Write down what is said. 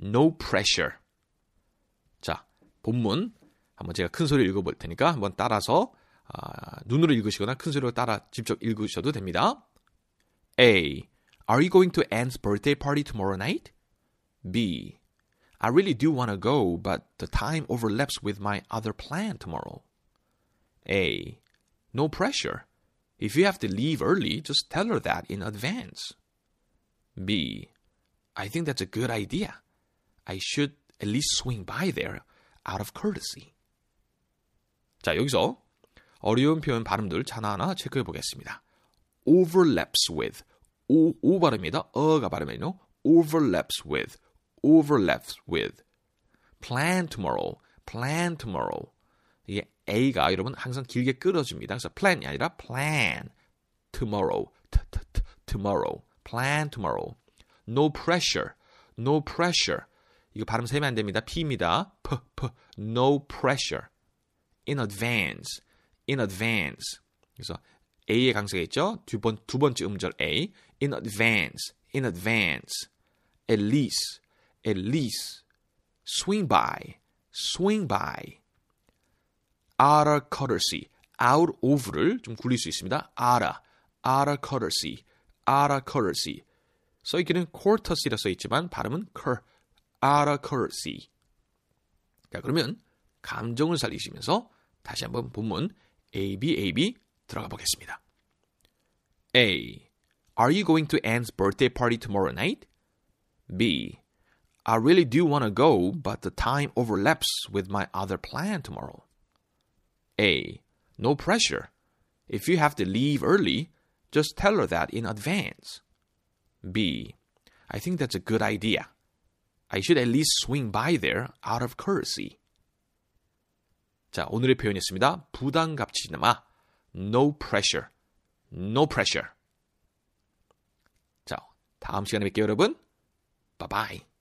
No pressure. 자, 본문 한번 제가 큰 소리로 읽어볼 테니까 한번 따라서 아, 눈으로 읽으시거나 큰 소리로 따라 직접 읽으셔도 됩니다. A. Are you going to Anne's birthday party tomorrow night? B. I really do want to go, but the time overlaps with my other plan tomorrow. A. No pressure. If you have to leave early, just tell her that in advance. B. I think that's a good idea. I should at least swing by there out of courtesy. 자, 여기서 어려운 표현 발음들 하나하나 체크해 보겠습니다. overlaps with. 오, 오 발음이다. 어가 발음이요. overlaps with. overlaps with. plan tomorrow. plan tomorrow. 이게 A가 여러분 항상 길게 끌어줍니다. 그래서 plan이 아니라 plan. tomorrow. T, t, t, tomorrow. plan tomorrow. no pressure. no pressure. 이거 발음 세면 안 됩니다. P입니다. P, P. no pressure. in advance. in advance. 그래서 A의 강세가 있죠. 두, 번, 두 번째 음절 A. in advance. in advance. at least. at least. swing by. swing by. out of courtesy. out of를 좀 굴릴 수 있습니다. out of, out of courtesy. out of courtesy. 써있기는 courtesy라 써있지만 발음은 cur, out of courtesy. 자, 그러면 감정을 살리시면서 다시 한번 본문 A, B, A, B 들어가 보겠습니다. A. Are you going to Anne's birthday party tomorrow night? B. I really do want to go, but the time overlaps with my other plan tomorrow. A. No pressure. If you have to leave early, just tell her that in advance. B. I think that's a good idea. I should at least swing by there out of courtesy. 자, 오늘의 표현이었습니다. 부담 갚지 마. No pressure. No pressure. 자, 다음 시간에 뵐게요, 여러분. Bye bye.